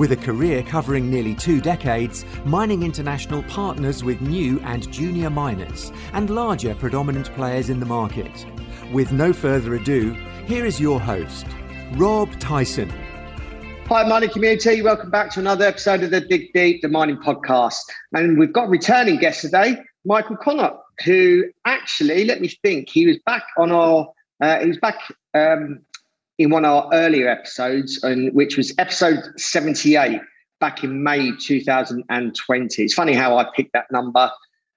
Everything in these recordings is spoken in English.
With a career covering nearly two decades, Mining International partners with new and junior miners and larger predominant players in the market. With no further ado, here is your host, Rob Tyson. Hi, mining community. Welcome back to another episode of the Dig Deep, the mining podcast. And we've got returning guest today, Michael Konnert, who actually, let me think, he was back on our, uh, he was back um, in one of our earlier episodes, and which was episode 78 back in May 2020. It's funny how I picked that number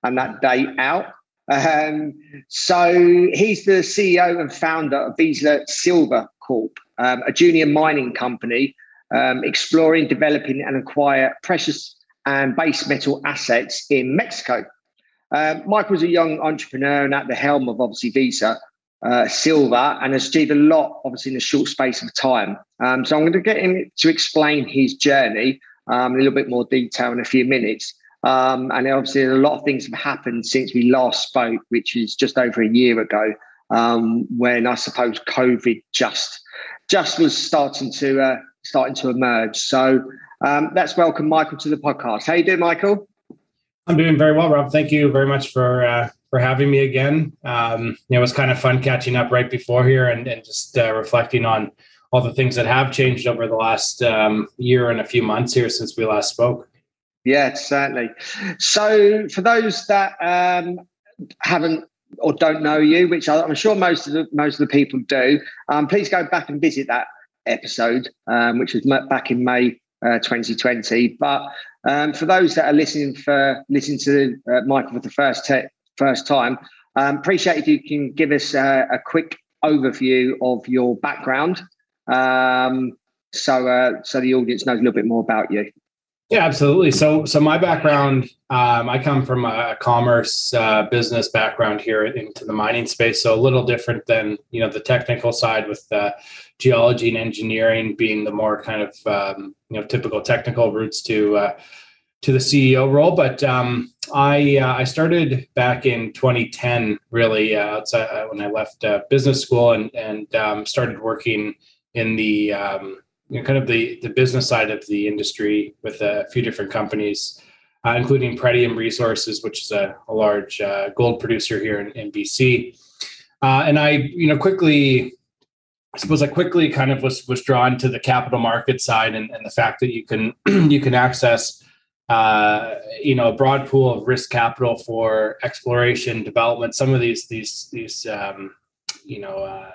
and that date out. Um, so he's the CEO and founder of Vizsla Silver Corp, um, a junior mining company um, exploring, developing, and acquire precious and base metal assets in Mexico. Um, Mike was a young entrepreneur and at the helm of obviously Vizsla uh, silver and has achieved a lot, obviously, in a short space of time. Um, so I'm going to get him to explain his journey um, in a little bit more detail in a few minutes. Um, and obviously, a lot of things have happened since we last spoke, which is just over a year ago, um, when I suppose COVID just just was starting to uh, starting to emerge. So um, let's welcome Michael to the podcast. How you doing, Michael? I'm doing very well, Rob. Thank you very much for uh, for having me again. Um, it was kind of fun catching up right before here and, and just uh, reflecting on all the things that have changed over the last um, year and a few months here since we last spoke. Yeah, certainly. So, for those that um, haven't or don't know you, which I'm sure most of the most of the people do, um, please go back and visit that episode, um, which was back in May uh, 2020. But um, for those that are listening for listening to uh, Michael for the first te- first time. Um, appreciate if you can give us a, a quick overview of your background, um, so uh, so the audience knows a little bit more about you. Yeah, absolutely. So, so my background, um, I come from a commerce uh, business background here into the mining space. So a little different than you know the technical side with uh, geology and engineering being the more kind of um, you know typical technical routes to uh, to the CEO role. But um, I uh, I started back in 2010, really uh, outside, uh, when I left uh, business school and and um, started working in the um, you know, kind of the the business side of the industry with a few different companies, uh, including Pretium Resources, which is a, a large uh, gold producer here in, in BC. and I, you know, quickly I suppose I quickly kind of was was drawn to the capital market side and, and the fact that you can you can access uh, you know a broad pool of risk capital for exploration development some of these these these um, you know uh,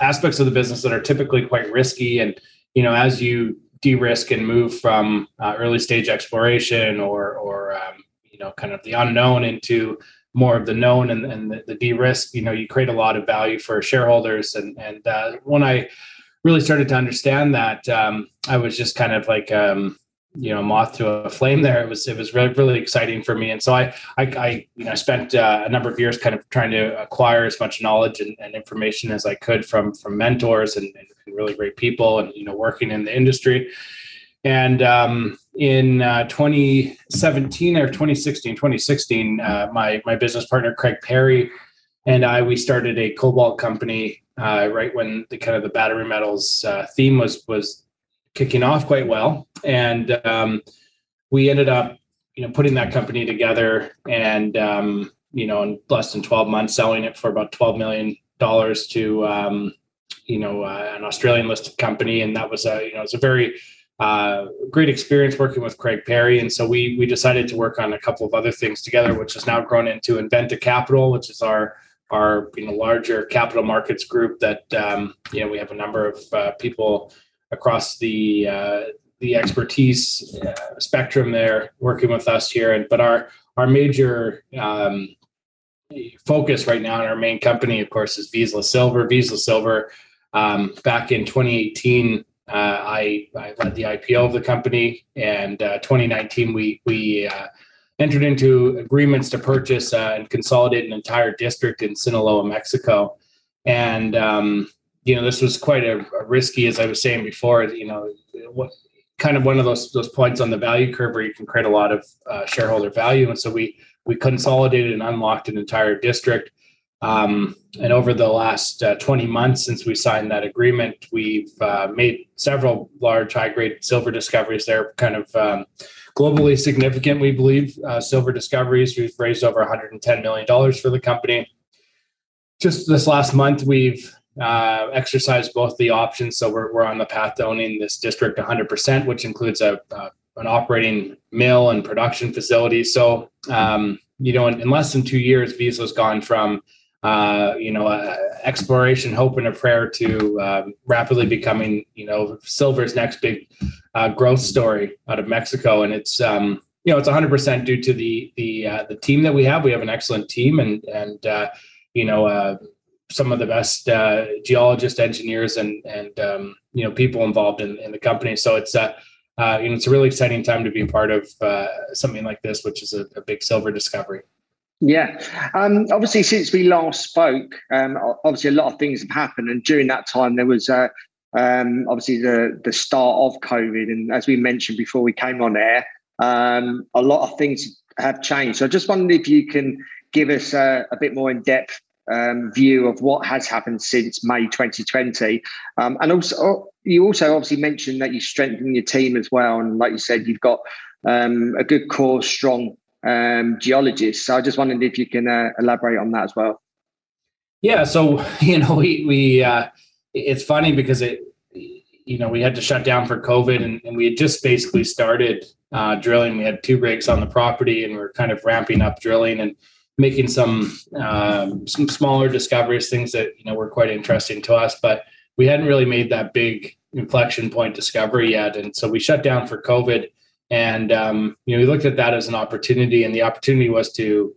aspects of the business that are typically quite risky and you know as you de-risk and move from uh, early stage exploration or or um, you know kind of the unknown into more of the known and, and the, the de-risk you know you create a lot of value for shareholders. And and uh, when i really started to understand that um, i was just kind of like um, you know moth to a flame there. It was it was really really exciting for me. And so i i, I you know spent uh, a number of years kind of trying to acquire as much knowledge and, and information as i could from from mentors and, and, really great people and you know working in the industry. And um, in uh, 2017 or 2016 2016 uh, my my business partner craig perry and i we started a cobalt company uh, right when the kind of the battery metals uh, theme was was kicking off quite well, and um, we ended up, you know, putting that company together, and um, you know, in less than twelve months, selling it for about twelve million dollars to, um, you know, uh, an Australian listed company, and that was a, you know, it's a very uh, great experience working with Craig Perry, and so we we decided to work on a couple of other things together, which has now grown into Inventa Capital, which is our our you know larger capital markets group that um, you know we have a number of uh, people across the uh, the expertise uh, spectrum there working with us here. And but our our major um, focus right now in our main company, of course, is Vizsla Silver. Vizsla Silver. Um, back in 2018, uh, I, I led the IPO of the company, and uh, 2019 we we uh, entered into agreements to purchase uh, and consolidate an entire district in Sinaloa, Mexico. and um, you know this was quite a, a, risky, as I was saying before. You know, what kind of one of those those points on the value curve where you can create a lot of uh, shareholder value, and so we we consolidated and unlocked an entire district. Um, and over the last uh, 20 months since we signed that agreement, we've uh, made several large high grade silver discoveries there, kind of um, globally significant, we believe, uh, silver discoveries. We've raised over $110 million for the company. Just this last month, we've uh, exercised both the options. So we're, we're on the path to owning this district 100%, which includes a, a an operating mill and production facility. So, um, you know, in, in, less than two years, Vizsla's gone from, uh, you know, uh, exploration, hope, and a prayer to um, rapidly becoming, you know, silver's next big uh, growth story out of Mexico. And it's, um, you know, it's 100% due to the the uh, the team that we have. We have an excellent team, and and uh, you know, uh, some of the best uh, geologists, engineers, and and um, you know people involved in, in the company. So it's uh, uh, you know it's a really exciting time to be a part of uh, something like this, which is a, a big silver discovery. Yeah, um, obviously since we last spoke, um, obviously a lot of things have happened, and during that time there was uh, um, obviously the the start of COVID, and as we mentioned before we came on air, um, a lot of things have changed. So I just wondered if you can give us a, a bit more in depth um, view of what has happened since May 2020. Um, and also, oh, you also obviously mentioned that you strengthened your team as well. And like you said, you've got um, a good core, strong um, geologist. So I just wondered if you can uh, elaborate on that as well. Yeah. So, you know, we, we uh, it's funny because it, you know, we had to shut down for COVID and, and we had just basically started uh, drilling. We had two rigs on the property and we are kind of ramping up drilling. And, making some um, some smaller discoveries, things that you know were quite interesting to us, but we hadn't really made that big inflection point discovery yet, and so we shut down for COVID. And um, you know, we looked at that as an opportunity, and the opportunity was to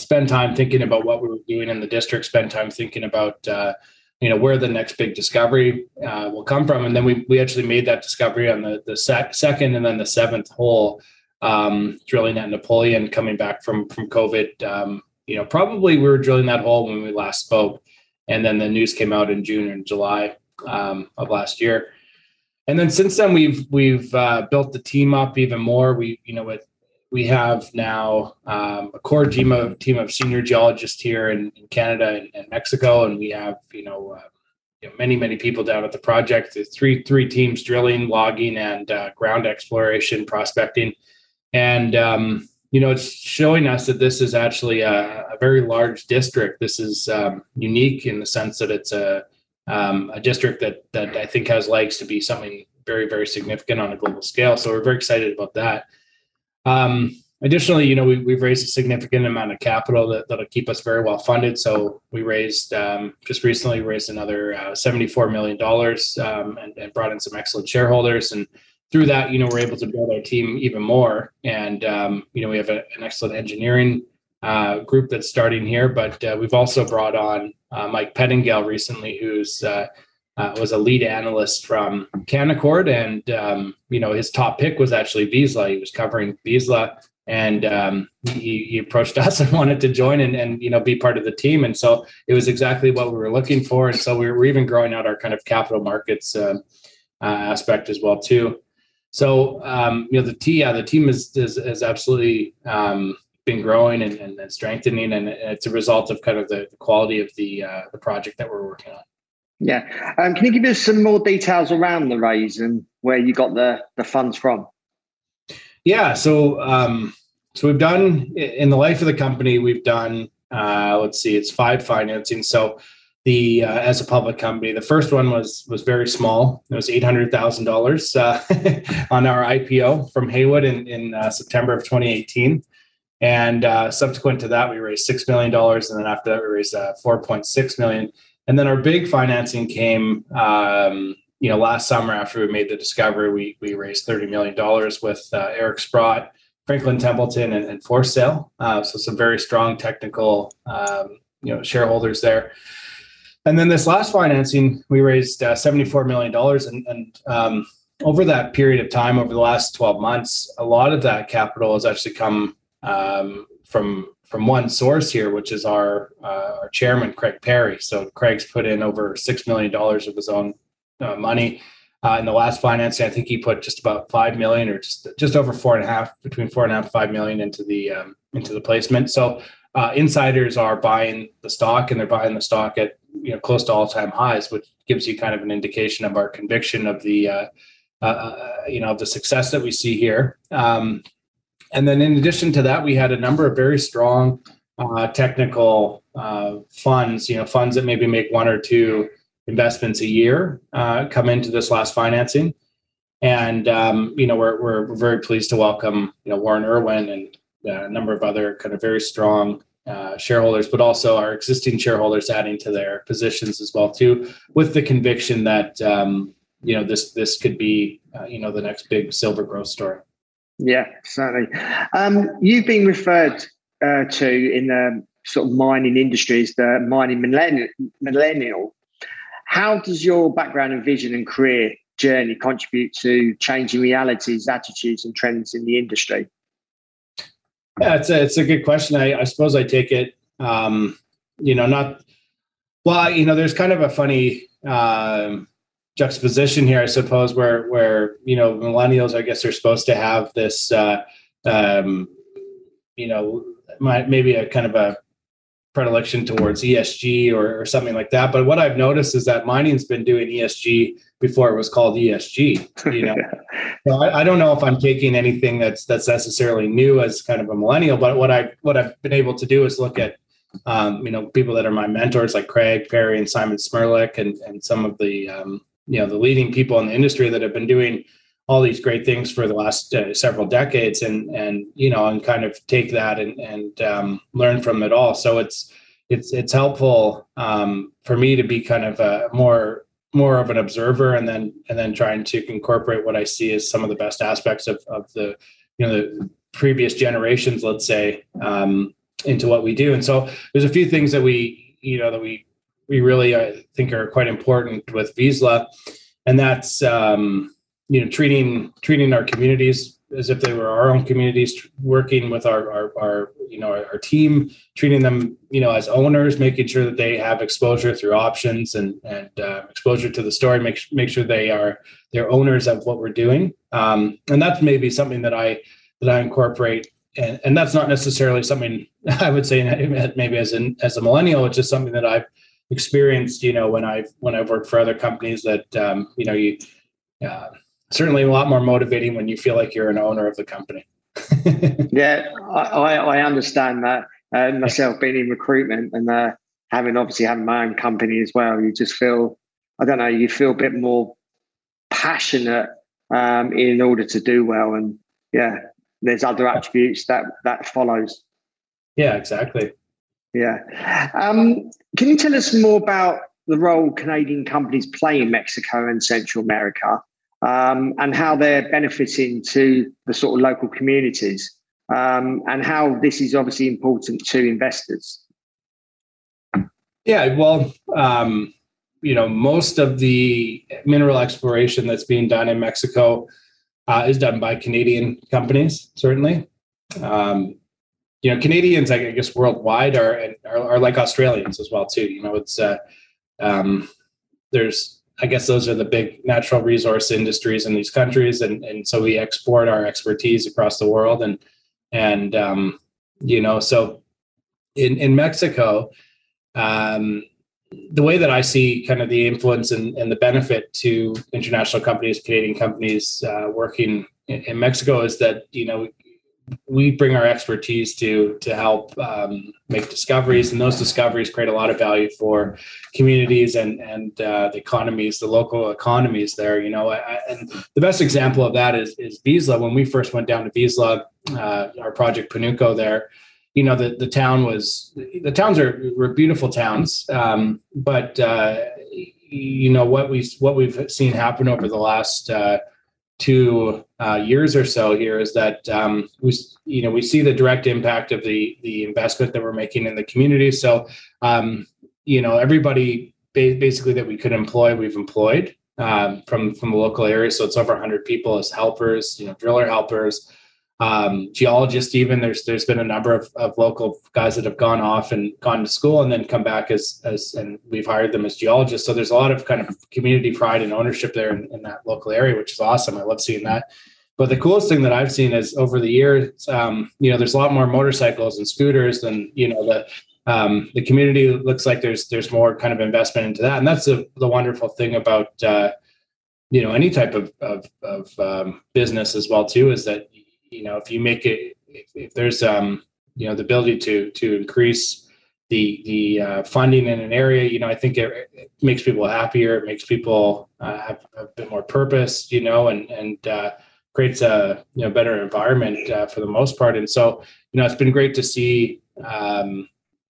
spend time thinking about what we were doing in the district, spend time thinking about uh, you know where the next big discovery uh, will come from, and then we we actually made that discovery on the the sec- second and then the seventh hole um, drilling at Napoleon coming back from from COVID. Um, you know, probably we were drilling that hole when we last spoke, and then the news came out in June and July um, of last year. And then since then, we've we've uh, built the team up even more. We you know with we have now um, a core team of team of senior geologists here in, in Canada and, and, Mexico, and we have you know, uh, you know, many many people down at the project. There's three three teams: drilling, logging, and uh, ground exploration, prospecting and um, you know it's showing us that this is actually a, a very large district. This is um, unique in the sense that it's a um, a district that that i think has legs to be something very very significant on a global scale. So we're very excited about that. Um, additionally you know we, have raised a significant amount of capital that, that'll keep us very well funded. So we raised um, just recently raised another uh, 74 million dollars um, and, and brought in some excellent shareholders. And through that, you know, we're able to build our team even more. And, um, you know, we have a, an excellent engineering uh, group that's starting here, but uh, we've also brought on uh, Mike Pettingell recently, who's uh, uh, was a lead analyst from Canaccord. And, um, you know, his top pick was actually Vizsla. He was covering Vizsla and um, he, he, approached us and wanted to join and, and, you know, be part of the team. And so it was exactly what we were looking for. And so we were even growing out our kind of capital markets uh, aspect as well, too. So um, you know the team, yeah, the team is is, is absolutely um, been growing and, and, and, strengthening, and it's a result of kind of the, the quality of the uh, the project that we're working on. Yeah, um, can you give us some more details around the raise and where you got the the funds from? Yeah, so um, so we've done in the life of the company, we've done uh, let's see, it's five financing. So the uh, as a public company. The first one was was very small. It was eight hundred thousand uh, dollars on our IPO from Haywood in in uh, September of 2018. And uh, subsequent to that, we raised six million dollars, and then after that, we raised uh, four point six million. And then our big financing came, um, you know, last summer after we made the discovery. We we raised thirty million dollars with uh, Eric Sprott, Franklin Templeton, and, and For Sale. so some very strong technical, um, you know, shareholders there. And then this last financing, we raised uh, $74 million. And, and um, over that period of time, over the last 12 months, a lot of that capital has actually come um, from from one source here, which is our uh, our chairman Craig Perry. So Craig's put in over six million dollars of his own uh, money uh, in the last financing. I think he put just about five million, or just just over four and a half, between four and a half five million into the um, into the placement. So uh, insiders are buying the stock, and they're buying the stock at you know close to all time highs, which gives you kind of an indication of our conviction of the uh, uh, you know the success that we see here. Um, and then in addition to that, we had a number of very strong uh, technical uh, funds, you know, funds that maybe make one or two investments a year uh, come into this last financing. And, um, you know, we're, we're very pleased to welcome, you know, Warren Irwin and uh, a number of other kind of very strong uh, shareholders, but also our existing shareholders adding to their positions as well too, with the conviction that um, you know this this could be uh, you know the next big silver growth story. Yeah, certainly. Um, you've been referred uh, to in the sort of mining industries, the mining millennial. How does your background and vision and career journey contribute to changing realities, attitudes, and trends in the industry? Yeah, it's a it's a good question. I, I suppose I take it, um, you know, not well. You know, there's kind of a funny. Um, juxtaposition here, I suppose, where where you know millennials, I guess, are supposed to have this, uh, um, you know, maybe a kind of a predilection towards ESG or, or, something like that. But what I've noticed is that mining's been doing ESG before it was called ESG. You know, so I, I, don't know if I'm taking anything that's that's necessarily new as kind of a millennial. But what I what I've been able to do is look at um, you know people that are my mentors like Craig Perry and Simon Smirlik and and some of the um, you know the leading people in the industry that have been doing all these great things for the last uh, several decades and and you know and kind of take that and and um, learn from it all. So it's it's it's helpful um, for me to be kind of a more more of an observer and then and then trying to incorporate what I see as some of the best aspects of of the you know the previous generations let's say um, into what we do. And so there's a few things that we you know that we we really I think are quite important with Vizsla and that's um, you know treating treating our communities as if they were our own communities, working with our our, our you know our, our, team, treating them you know as owners, making sure that they have exposure through options and and uh, exposure to the story, make make sure they are they're owners of what we're doing, um, and that's maybe something that I that I incorporate and, and that's not necessarily something I would say maybe as an as a millennial. It's just something that I've experienced, you know, when I've when I've worked for other companies that um, you know you uh, certainly a lot more motivating when you feel like you're an owner of the company. yeah, I, I understand that. Uh, myself being in recruitment and uh, having obviously having my own company as well, you just feel I don't know, you feel a bit more passionate um, in order to do well, and yeah, there's other attributes that that follows. Yeah, exactly. Yeah. Um, can you tell us more about the role Canadian companies play in Mexico and Central America um, and how they're benefiting to the sort of local communities um, and how this is obviously important to investors? Yeah, well, um, you know, most of the mineral exploration that's being done in Mexico uh, is done by Canadian companies, certainly. Um, you know, Canadians, I guess, worldwide are, are, are like Australians as well too. You know, it's uh, um, there's I guess those are the big natural resource industries in these countries, and and so we export our expertise across the world, and and um, you know, so in in Mexico, um, the way that I see kind of the influence and, and the benefit to international companies, Canadian companies uh, working in, in, Mexico is that you know we bring our expertise to to help um, make discoveries, and those discoveries create a lot of value for communities and and uh, the economies, the local economies there. You know, I, and the best example of that is is Vizsla. When we first went down to Vizsla, uh, our project Panuco there, you know, the the town was the towns are were beautiful towns, um, but uh, you know what we what we've seen happen over the last uh, two uh, years or so here is that um, we you know we see the direct impact of the the investment that we're making in the community. So um, you know everybody basically that we could employ, we've employed um, from from the local area. So it's over 100 people as helpers, you know, driller helpers. Um, geologists even there's there's been a number of, of local guys that have gone off and gone to school and then come back as as and we've hired them as geologists. So there's a lot of kind of community pride and ownership there in, in that local area which is awesome. I love seeing that. But the coolest thing that i've seen is over the years um, you know there's a lot more motorcycles and scooters than you know the um, the community looks like there's there's more kind of investment into that. And that's the, the wonderful thing about uh, you know any type of of, of um, business as well too is that you know if you make it if, if there's um you know the ability to to increase the the uh, funding in an area you know i think it, it makes people happier. It makes people uh, have a bit more purpose you know and and uh, creates a you know better environment uh, for the most part. And so you know it's been great to see um,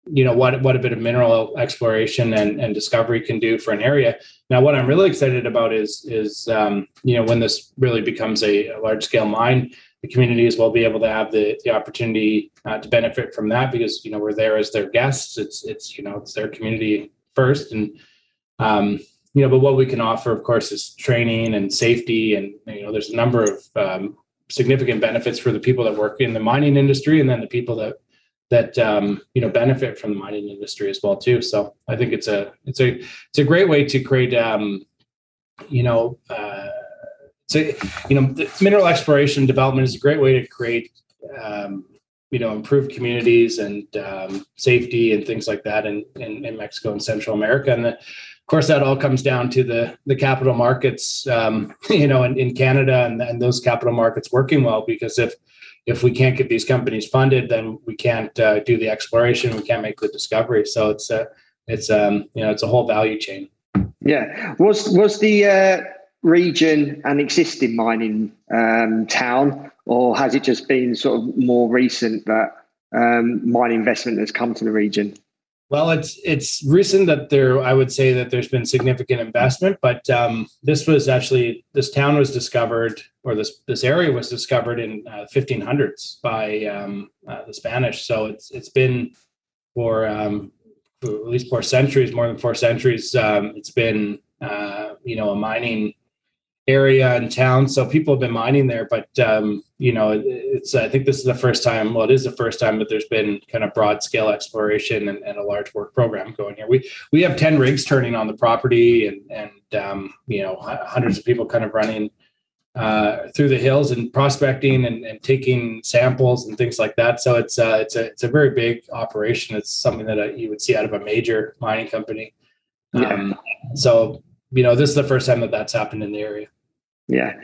you know what what a bit of mineral exploration and, and discovery can do for an area. Now what i'm really excited about is is um, you know when this really becomes a, a large scale mine the communities will be able to have the, the opportunity uh, to benefit from that because you know we're there as their guests. It's it's you know it's their community first. And um, you know but what we can offer of course is training and safety and you know there's a number of um, significant benefits for the people that work in the mining industry and then the people that that um, you know benefit from the mining industry as well too. So i think it's a it's a it's a great way to create um, you know uh, so you know mineral exploration development is a great way to create um, you know improved communities and um, safety and things like that in, in, in mexico and central america. And the, of course that all comes down to the the capital markets um, you know in, in canada and, and those capital markets working well because if if we can't get these companies funded then we can't uh, do the exploration we can't make the discovery. So it's a it's um you know it's a whole value chain. Yeah. Was was the uh region an existing mining um, town, or has it just been sort of more recent that um, mining investment has come to the region? Well, it's it's recent that there. I would say that there's been significant investment, but um, this was actually this town was discovered, or this this area was discovered in uh, 1500s by um, uh, the Spanish. So it's it's been for, um, for, at least four centuries, more than four centuries. Um, it's been uh, you know a mining area and town. So people have been mining there, but um, you know, it's I think this is the first time. Well, it is the first time that there's been kind of broad scale exploration and, and a large work program going here. We we have ten rigs turning on the property, and and um, you know, hundreds of people kind of running. Uh, through the hills and prospecting and, and, taking samples and things like that. So it's uh, it's a it's a very big operation. It's something that uh, you would see out of a major mining company. Um, yeah. So you know, this is the first time that that's happened in the area. Yeah.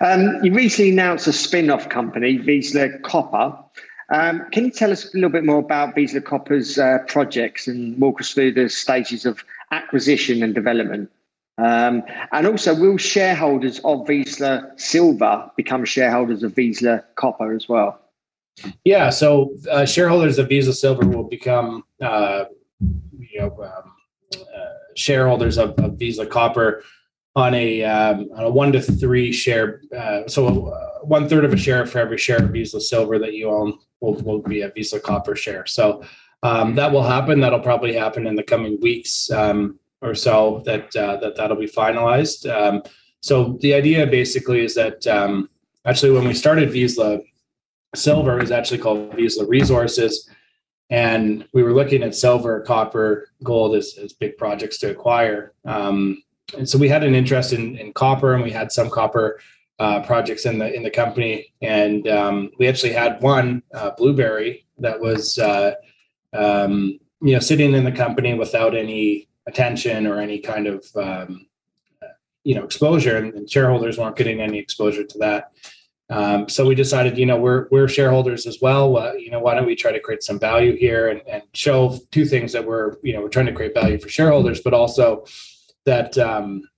Um, you recently announced a spin off company, Vizsla Copper. Um, can you tell us a little bit more about Vizsla Copper's uh, projects and walk us through the stages of acquisition and development? Um, and also, will shareholders of Vizsla Silver become shareholders of Vizsla Copper as well? Yeah, so uh, shareholders of Vizsla Silver will become, uh, you know, um, uh, shareholders of, of Vizsla Copper on a, um, on a one to three share. Uh, so uh, one third of a share for every share of Vizsla Silver that you own will, will be a Vizsla Copper share. So um, that will happen. That'll probably happen in the coming weeks um, or so. That uh, that that'll be finalized. Um, so the idea basically is that um, actually when we started Vizsla Silver, it was actually called Vizsla Resources. And we were looking at silver, copper, gold as, as big projects to acquire. Um, and so we had an interest in, in copper and we had some copper uh, projects in the in the company. And um, we actually had one uh, blueberry that was uh, um, you know sitting in the company without any attention or any kind of um, you know exposure. And, and, shareholders weren't getting any exposure to that. Um, so we decided you know we're we're shareholders as well. You know why don't we try to create some value here and, and show two things that we're you know we're trying to create value for shareholders but also that um,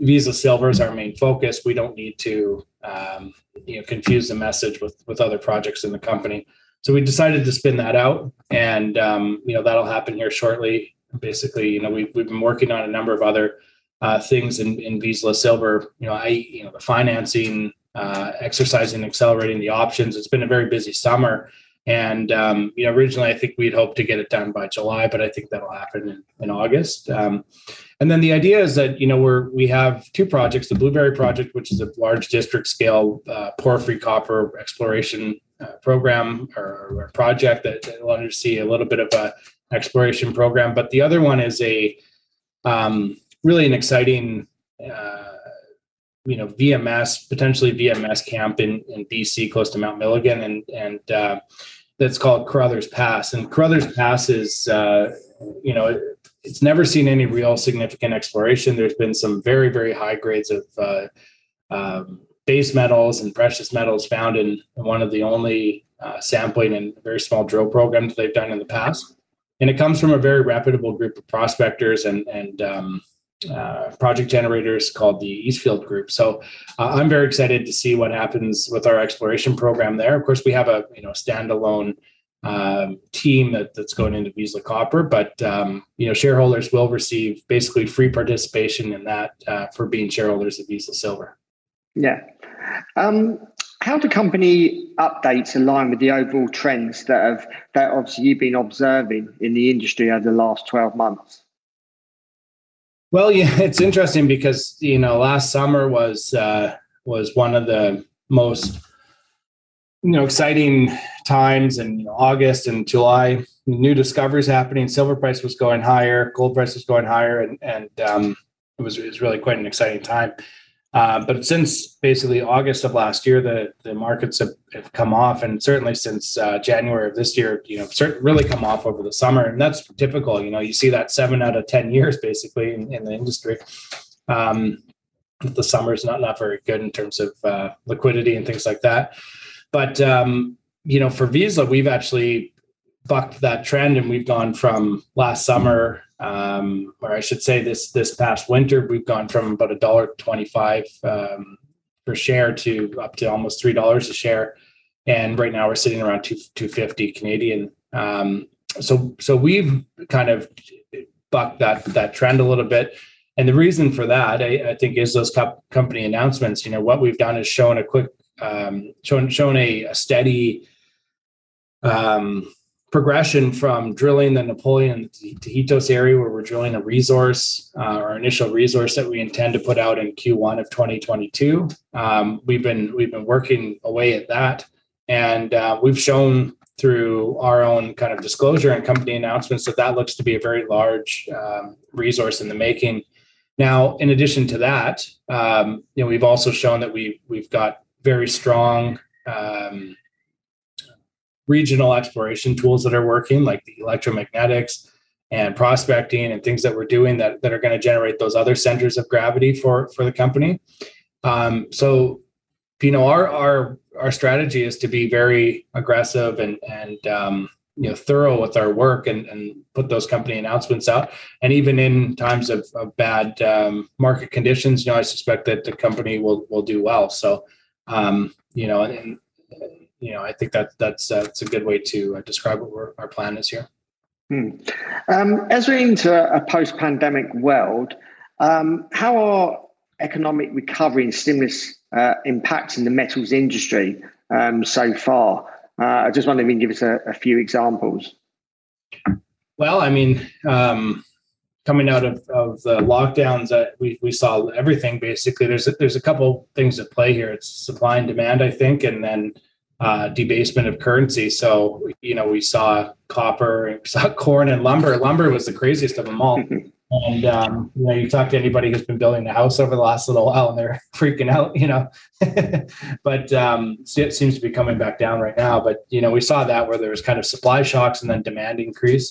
Vizsla Silver is our main focus. We don't need to um, you know confuse the message with with other projects in the company. So we decided to spin that out, and um, you know that'll happen here shortly. Basically, you know we've we've been working on a number of other uh, things in in Vizsla Silver. You know, I you know the financing, uh, exercising, accelerating the options. It's been a very busy summer. And um, you know, originally I think we'd hoped to get it done by July, but I think that'll happen in, in August. Um, and then the idea is that you know we're we have two projects: the Blueberry project, which is a large district scale uh, porphyry copper exploration uh, program or, or, project that, that wanted to see a little bit of a exploration program. But the other one is a um, really an exciting. Uh, you know VMS potentially VMS camp in in BC close to Mount Milligan and and uh, that's called Carruthers Pass and Carruthers Pass is uh, you know it's never seen any real significant exploration. There's been some very very high grades of uh, um, base metals and precious metals found in, in one of the only uh, sampling and very small drill programs they've done in the past. And it comes from a very reputable group of prospectors and and um, uh, project generators called the Eastfield Group. So uh, I'm very excited to see what happens with our exploration program there. Of course, we have a you know standalone um, team that, that's going into Vizsla Copper, but um, you know shareholders will receive basically free participation in that uh, for being shareholders of Vizsla Silver. Yeah. Um, how do company updates align with the overall trends that have that obviously you've been observing in the industry over the last 12 months? Well, yeah, it's interesting because you know last summer was uh, was one of the most you know exciting times, and you know, August and July, new discoveries happening. Silver price was going higher, gold price was going higher, and and um, it was it was really quite an exciting time. Uh, but since basically August of last year, the the markets have, have come off, and certainly since uh, January of this year, you know, really come off over the summer, and that's typical. You know, you see that seven out of ten years basically in, in the industry. Um, the summer is not not very good in terms of uh, liquidity and things like that. But um, you know, for Vizsla, we've actually bucked that trend, and we've gone from last summer um, or I should say this this past winter, we've gone from about a dollar twenty five um, per share to up to almost three dollars a share, and right now we're sitting around two two fifty Canadian. Um, so so we've kind of bucked that that trend a little bit. And the reason for that, I, I think, is those co- company announcements. You know, what we've done is shown a quick, um, shown shown a, a steady um, progression from drilling the Napoleon Tajitos area, where we're drilling a resource, uh, our initial resource that we intend to put out in Q1 of 2022. Um, we've been we've been working away at that, and uh, we've shown through our own kind of disclosure and company announcements that that looks to be a very large um, resource in the making. Now, in addition to that, um, you know, we've also shown that we we've got very strong um, regional exploration tools that are working, like the electromagnetics and prospecting and things that we're doing that, that are going to generate those other centers of gravity for for the company. Um, so, you know, our our our strategy is to be very aggressive and and um, you know thorough with our work and, and put those company announcements out. And even in times of, of bad um, market conditions, you know, I suspect that the company will will do well. So, um, you know, and, you know, I think that that's uh, that's a good way to uh, describe what our plan is here. Hmm. Um, as we're into a post-pandemic world, um, how are economic recovery and stimulus uh, impacting the metals industry um, so far? Uh, I just wonder if you can give us a, a few examples. Well, I mean, um, coming out of, of the lockdowns, uh, we, we saw everything basically. There's a, there's a couple things at play here. It's supply and demand, I think, and then uh, debasement of currency. So, you know, we saw copper, we saw corn and lumber. Lumber was the craziest of them all. And, um, you know, you talk to anybody who's been building a house over the last little while and they're freaking out, you know, but um, it seems to be coming back down right now. But, you know, we saw that where there was kind of supply shocks and then demand increase.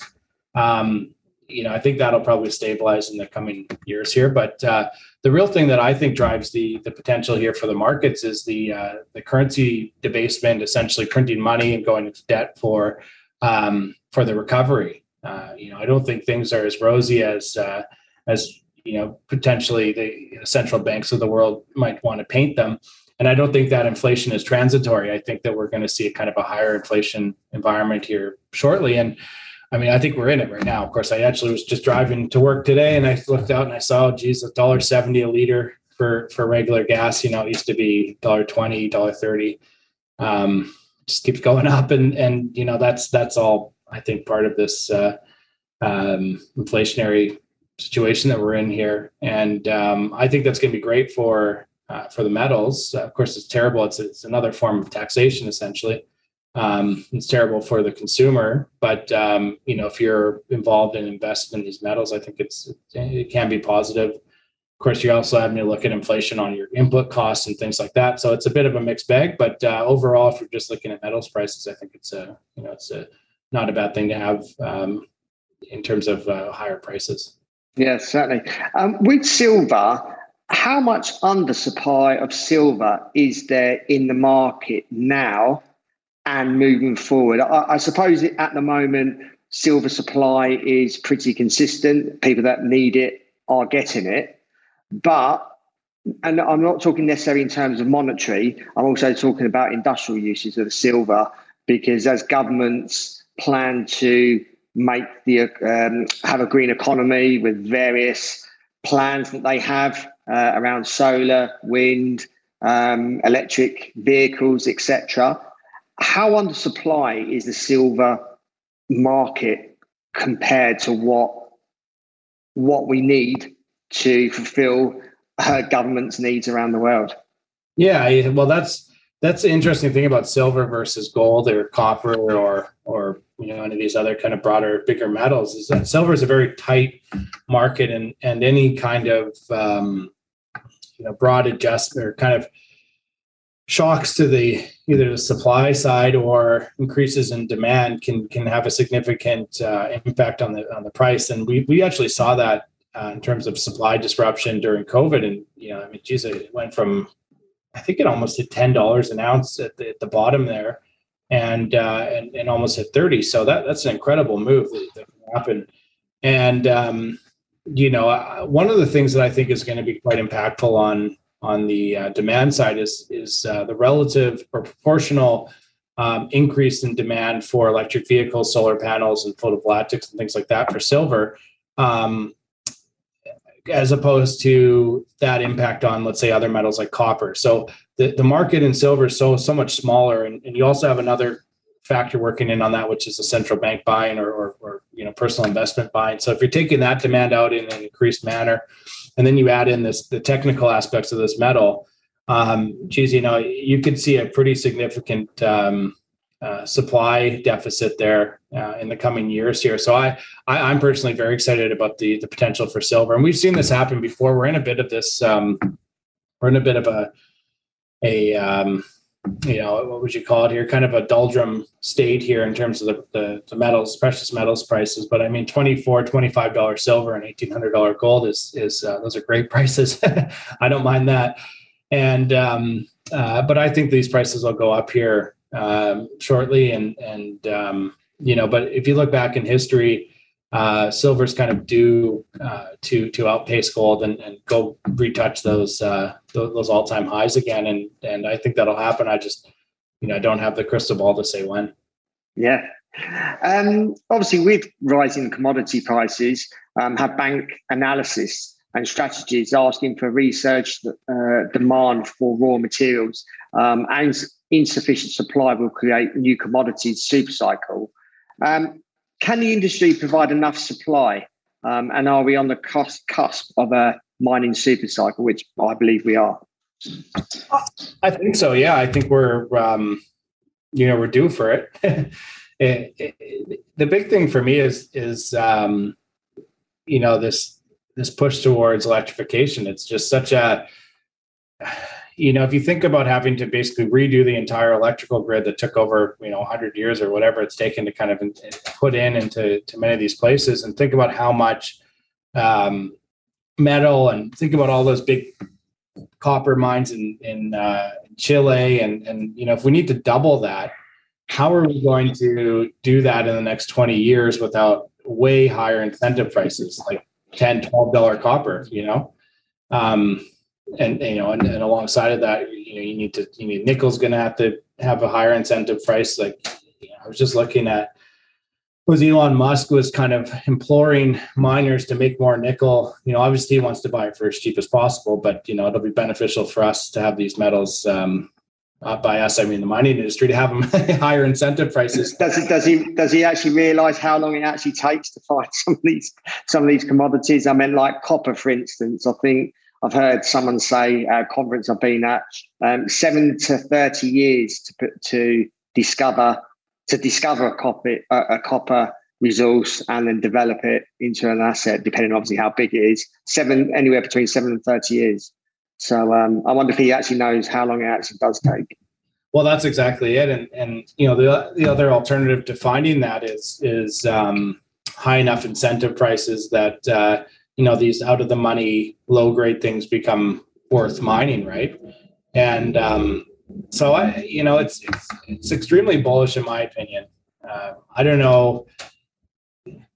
Um, you know, I think that'll probably stabilize in the coming years here. But uh, the real thing that I think drives the the potential here for the markets is the uh, the currency debasement, essentially printing money and going into debt for um, for the recovery. Uh, you know, I don't think things are as rosy as uh, as you know potentially the central banks of the world might want to paint them. And I don't think that inflation is transitory. I think that we're going to see a kind of a higher inflation environment here shortly. And I mean, I think we're in it right now. Of course, I actually was just driving to work today, and I looked out and I saw, geez, a dollar seventy a liter for for regular gas. You know, it used to be dollar twenty, dollar thirty. Um, just keeps going up, and and you know that's that's all I think part of this uh, um, inflationary situation that we're in here, and um, I think that's going to be great for uh, for the metals. Uh, of course, it's terrible. It's it's another form of taxation essentially. Um, it's terrible for the consumer, but um, you know if you're involved in investing in these metals, I think it's it can be positive. Of course, you're also having to look at inflation on your input costs and things like that. So it's a bit of a mixed bag. But uh, overall, if you're just looking at metals prices, I think it's a you know it's a not a bad thing to have um, in terms of uh, higher prices. Yes, certainly. Um, with silver, how much undersupply of silver is there in the market now and moving forward? I, I suppose at the moment, silver supply is pretty consistent. People that need it are getting it. But and I'm not talking necessarily in terms of monetary, I'm also talking about industrial uses of the silver because as governments plan to make the um, have a green economy with various plans that they have uh, around solar, wind, um, electric vehicles, etc. How undersupply is the silver market compared to what what we need to fulfill government's needs around the world. Yeah, well, that's that's the interesting thing about silver versus gold or copper or or you know any of these other kind of broader, bigger metals is that silver is a very tight market, and and any kind of um, you know broad adjustment or kind of shocks to the either the supply side or increases in demand can can have a significant uh, impact on the on the price and we we actually saw that uh, in terms of supply disruption during COVID. And, you know, I mean, geez, it went from, I think it almost hit $10 an ounce at the, at the bottom there and, uh, and, and almost hit 30. So that, that's an incredible move that, that happened. And, um, you know, uh, one of the things that I think is going to be quite impactful on, on the uh, demand side is, is uh, the relative or proportional um, increase in demand for electric vehicles, solar panels, and photovoltaics and things like that for silver. Um, as opposed to that impact on let's say other metals like copper so the, the market in silver is so so much smaller and, and you also have another factor working in on that which is the central bank buying or, or, or, you know personal investment buying so if you're taking that demand out in an increased manner and then you add in this the technical aspects of this metal um geez you know you could see a pretty significant um, uh, supply deficit there uh, in the coming years here. So I, I am personally very excited about the the potential for silver, and we've seen this happen before. We're in a bit of this. Um, we're in a bit of a a um, you know what would you call it here? Kind of a doldrum state here in terms of the the, the metals, precious metals prices. But I mean, 24 25 dollar silver and eighteen hundred dollar gold is is uh, those are great prices. I don't mind that. And um, uh, but I think these prices will go up here um, shortly, and and um, you know, but if you look back in history, uh, silver's kind of due uh, to to outpace gold and, and go retouch those uh, those all time highs again, and and I think that'll happen. I just you know I don't have the crystal ball to say when. Yeah. Um, obviously, with rising commodity prices, um, have bank analysis and strategies asking for research uh, demand for raw materials um, and insufficient supply will create new commodities super cycle. Um, can the industry provide enough supply? Um, and are we on the cusp, cusp of a mining super cycle, which I believe we are? I think so. Yeah, I think we're, um, you know, we're due for it. it, it the big thing for me is is um, you know this this push towards electrification. It's just such a you know, if you think about having to basically redo the entire electrical grid that took over, you know, 100 years or whatever it's taken to kind of put in into to many of these places, and think about how much um, metal, and think about all those big copper mines in in uh, Chile, and and you know, if we need to double that, how are we going to do that in the next 20 years without way higher incentive prices, like 10, 12 dollar copper? You know. Um, and you know, and, and alongside of that, you know, you need to, you need nickel's going to have to have a higher incentive price. Like, you know, I was just looking at was Elon Musk was kind of imploring miners to make more nickel. You know, obviously he wants to buy it for as cheap as possible, but you know, it'll be beneficial for us to have these metals, um, uh, by us, I mean the mining industry, to have them higher incentive prices. Does he does he does he actually realise how long it actually takes to find some of these some of these commodities? I mean, like copper, for instance. I think I've heard someone say at a conference I've been at, um, seven to thirty years to put to discover to discover a copper a, a copper resource and then develop it into an asset, depending obviously how big it is. Seven anywhere between seven and thirty years. So um, I wonder if he actually knows how long it actually does take. Well, that's exactly it, and and you know the the other alternative to finding that is is um, high enough incentive prices that uh, you know these out of the money low grade things become worth mining, right? And um, so I, you know, it's it's it's extremely bullish in my opinion. Uh, I don't know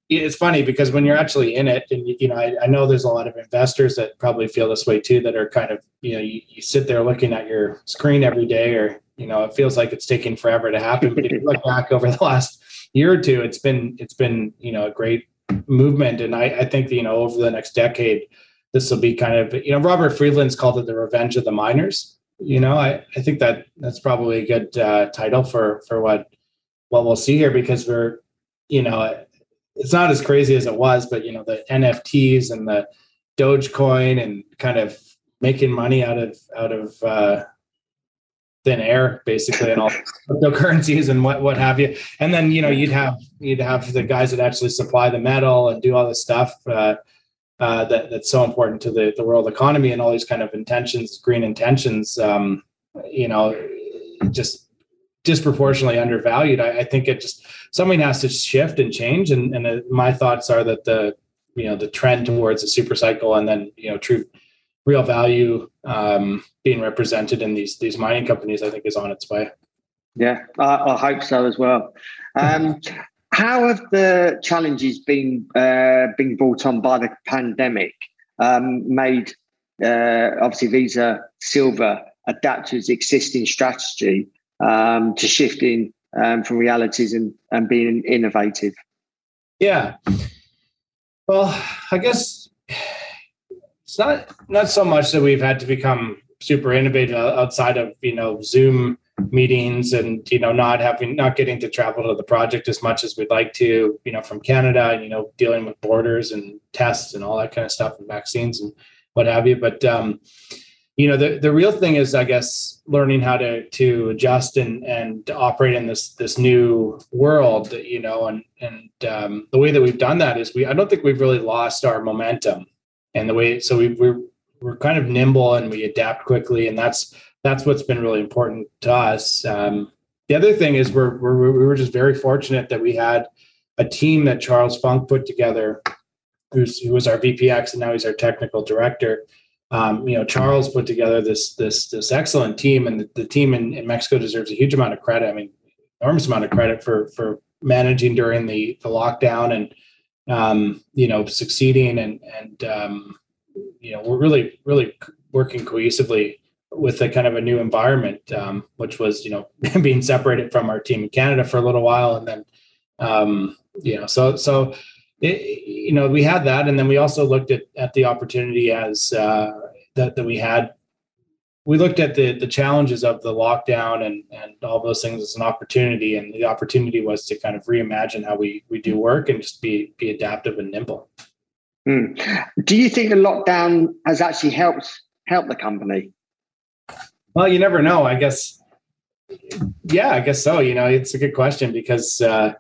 it's funny because when you're actually in it and you know I, I, know there's a lot of investors that probably feel this way too that are kind of you know you, you sit there looking at your screen every day or you know it feels like it's taking forever to happen but if you look back over the last year or two it's been it's been you know a great movement. And i, I think you know over the next decade this will be kind of you know robert friedland's called it the revenge of the miners. You know i, I think that that's probably a good uh, title for for what what we'll see here because we're you know it's not as crazy as it was, but you know, the NFTs and the Dogecoin and kind of making money out of out of uh, thin air, basically, and all cryptocurrencies and what what have you. And then you know, you'd have you'd have the guys that actually supply the metal and do all this stuff. Uh, uh, that that's so important to the, the world economy and all these kind of intentions, green intentions. Um, you know, just disproportionately undervalued. I, I, think it just something has to shift and change. And, and uh, my thoughts are that the you know the trend towards a super cycle and then you know true real value um, being represented in these these mining companies, I think is on its way. Yeah, I, I hope so as well. Um, how have the challenges been uh, being brought on by the pandemic um, made uh, obviously Vizsla Silver adapt to its existing strategy um, to shifting um, from realities and, and being innovative? Yeah. Well, I guess it's not not so much that we've had to become super innovative outside of you know Zoom meetings and you know not having not getting to travel to the project as much as we'd like to you know from Canada you know dealing with borders and tests and all that kind of stuff and vaccines and what have you. But um, you know the, the real thing is i guess learning how to to adjust and and operate in this this new world you know and and um, the way that we've done that is we i don't think we've really lost our momentum and the way so we we're we're kind of nimble and we adapt quickly and that's that's what's been really important to us um, the other thing is we're, we're we were just very fortunate that we had a team that charles funk put together who's who was our vpx and now he's our technical director um, you know, Charles put together this this this excellent team, and the, the team in, in, Mexico deserves a huge amount of credit. I mean, enormous amount of credit for for managing during the the lockdown and um, you know succeeding and and um, you know we're really really working cohesively with a kind of a new environment, um, which was you know being separated from our team in Canada for a little while, and then um, you know so so it, you know, we had that, and then we also looked at at the opportunity as uh, that that we had. We looked at the the challenges of the lockdown and and all those things as an opportunity, and the opportunity was to kind of reimagine how we we do work and just be be adaptive and nimble. Mm. Do you think the lockdown has actually helped help the company? Well, you never know. I guess. Yeah, I guess so. You know, it's a good question because. Uh,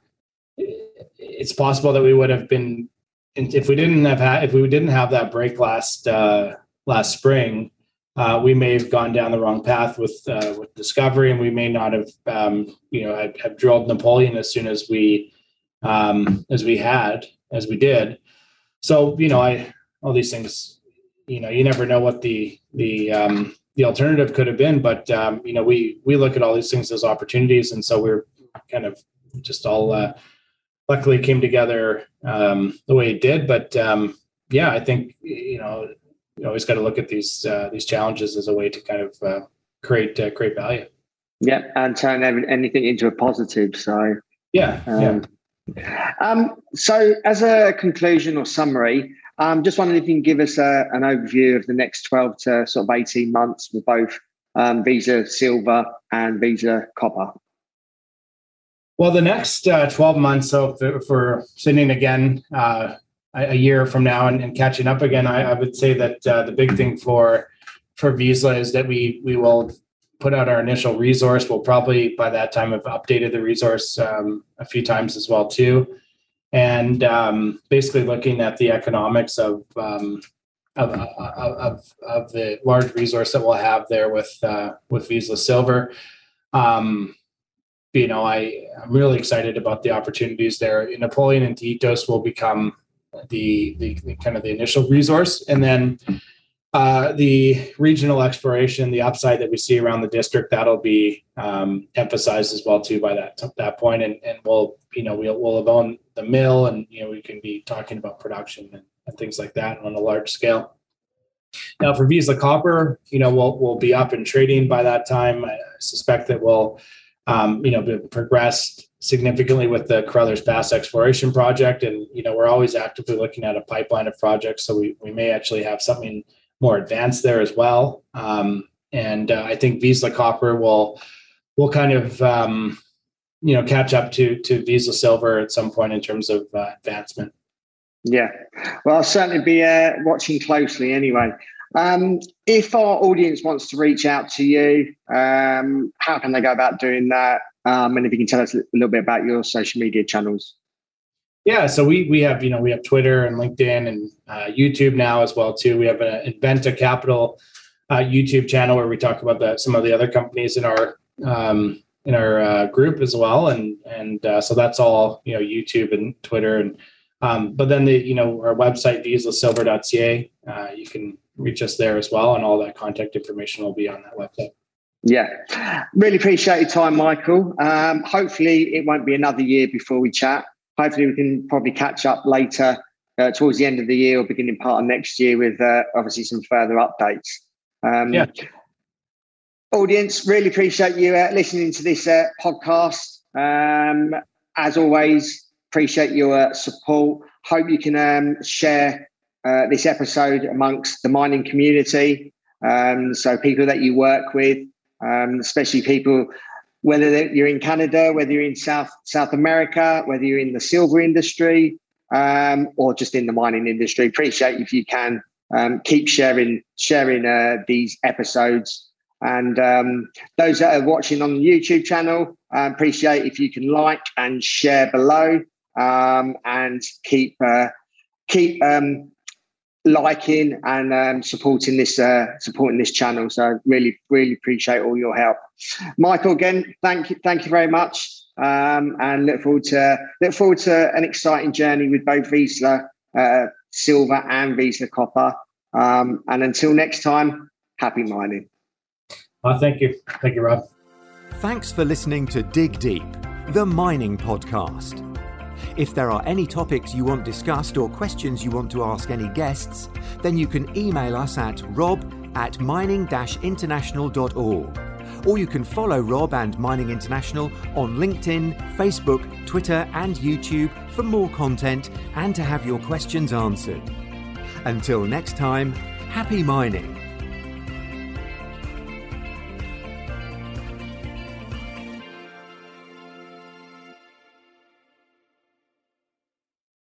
it's possible that we would have been if we didn't have had if we didn't have that break last uh, last spring, uh, we may have gone down the wrong path with uh, with discovery, and we may not have um, you know have, have, drilled Napoleon as soon as we um, as we had as we did. So you know, I all these things, you know, you never know what the the um, the alternative could have been, but um, you know, we we look at all these things as opportunities, and so we're kind of just all uh, luckily came together um, the way it did. But um, yeah, I think you know you always got to look at these uh, these challenges as a way to kind of uh, create uh, create value. Yeah, and turn anything into a positive. So yeah, um, yeah. Um, so as a conclusion or summary, I'm um, just wondering if you can give us a, an overview of the next twelve to sort of eighteen months with both um, Vizsla Silver and Vizsla Copper? Well, the next uh, 12 months, so if, we're sitting again uh, a year from now and, and catching up again, I, I would say that uh, the big thing for for Vizsla is that we we will put out our initial resource. We'll probably by that time have updated the resource um, a few times as well too, and um, basically looking at the economics of, um, of, of, of the large resource that we'll have there with uh, with Vizsla Silver. Um, you know, I I'm really excited about the opportunities there. Napoleon and Titos will become the, the, the kind of the initial resource, and then uh, the regional exploration, the upside that we see around the district, that'll be um, emphasized as well too by that that point, and and we'll you know we'll we'll have owned the mill, and you know we can be talking about production and, and things like that on a large scale. Now for Vizsla Copper, you know we'll we'll be up and trading by that time. I suspect that we'll um, you know be progressed significantly with the Carruthers Pass exploration project, and you know we're always actively looking at a pipeline of projects, so we we may actually have something more advanced there as well. Um, and uh, I think Vizsla Copper will will kind of um, you know catch up to to Vizsla Silver at some point in terms of uh, advancement. Yeah, well, I'll certainly be uh, watching closely anyway. Um, if our audience wants to reach out to you, um, how can they go about doing that? Um, and if you can tell us a little bit about your social media channels. Yeah, so we we have you know we have Twitter and LinkedIn and uh, YouTube now as well too. We have an Inventa Capital uh, YouTube channel where we talk about the, some of the other companies in our um, in our uh, group as well, and and uh, so that's all you know YouTube and Twitter and um, but then the you know our website vizslasilver.ca uh, you can reach us there as well, and all that contact information will be on that website. Yeah, really appreciate your time, Michael. Um, hopefully, it won't be another year before we chat hopefully we can probably catch up later uh, towards the end of the year or beginning part of next year with uh, obviously some further updates. Um, yeah. Audience, really appreciate you uh, listening to this uh, podcast. Um, as always, appreciate your uh, support. Hope you can um, share uh, this episode amongst the mining community. Um, so people that you work with, um, especially people whether you're in Canada, whether you're in South South America, whether you're in the silver industry um, or just in the mining industry. Appreciate if you can um, keep sharing sharing uh, these episodes. And um, those that are watching on the YouTube channel, uh, appreciate if you can like and share below, um, and keep uh, keep um, liking and um, supporting this uh, supporting this channel. So really, really appreciate all your help, Michael. Again, thank you, thank you very much, um, and look forward to look forward to an exciting journey with both Vizsla uh, Silver and Vizsla Copper. Um, and until next time, happy mining. Well, thank you, thank you, Rob. Thanks for listening to Dig Deep, the mining podcast. If there are any topics you want discussed or questions you want to ask any guests, then you can email us at rob at mining international.org. Or you can follow Rob and Mining International on LinkedIn, Facebook, Twitter, and YouTube for more content and to have your questions answered. Until next time, happy mining.